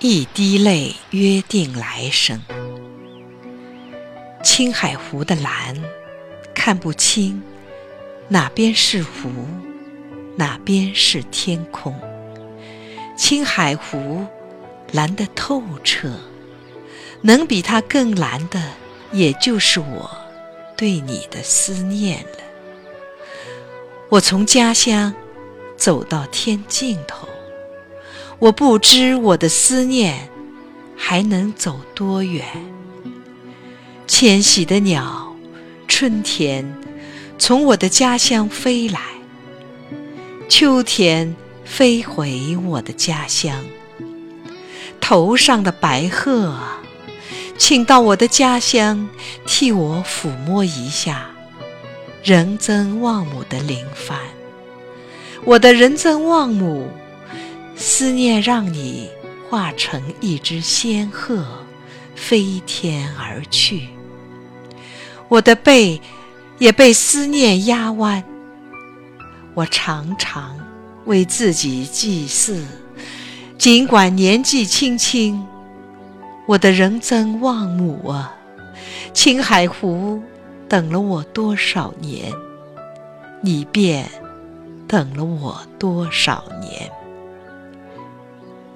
一滴泪约定来生。青海湖的蓝，看不清哪边是湖，哪边是天空。青海湖蓝得透彻，能比它更蓝的，也就是我对你的思念了。我从家乡走到天尽头。我不知我的思念还能走多远。迁徙的鸟，春天从我的家乡飞来，秋天飞回我的家乡。头上的白鹤，请到我的家乡替我抚摸一下仁增旺姆的灵幡。我的仁增旺姆。思念让你化成一只仙鹤，飞天而去。我的背也被思念压弯。我常常为自己祭祀，尽管年纪轻轻。我的仁增旺姆啊，青海湖等了我多少年，你便等了我多少年。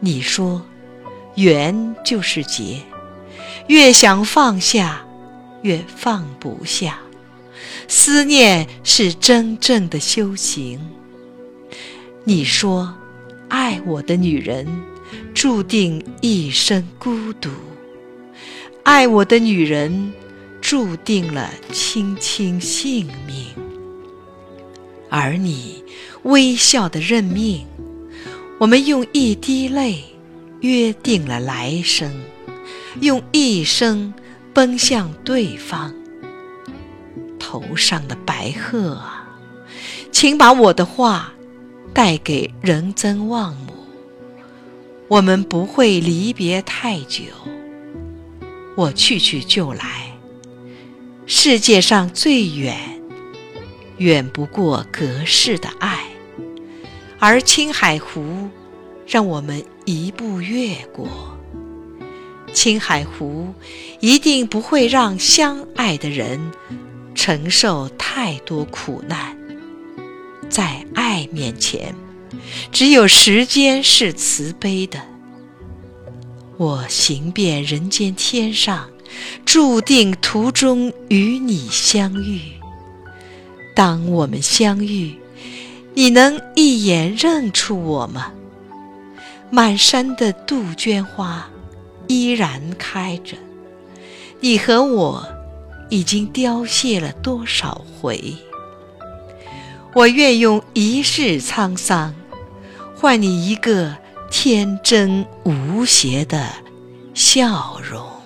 你说，缘就是劫，越想放下，越放不下。思念是真正的修行。你说，爱我的女人注定一生孤独，爱我的女人注定了卿卿性命，而你微笑的认命。我们用一滴泪约定了来生，用一生奔向对方。头上的白鹤啊，请把我的话带给仁增旺姆。我们不会离别太久，我去去就来。世界上最远，远不过隔世的爱。而青海湖，让我们一步越过。青海湖一定不会让相爱的人承受太多苦难。在爱面前，只有时间是慈悲的。我行遍人间天上，注定途中与你相遇。当我们相遇。你能一眼认出我吗？满山的杜鹃花依然开着，你和我已经凋谢了多少回？我愿用一世沧桑，换你一个天真无邪的笑容。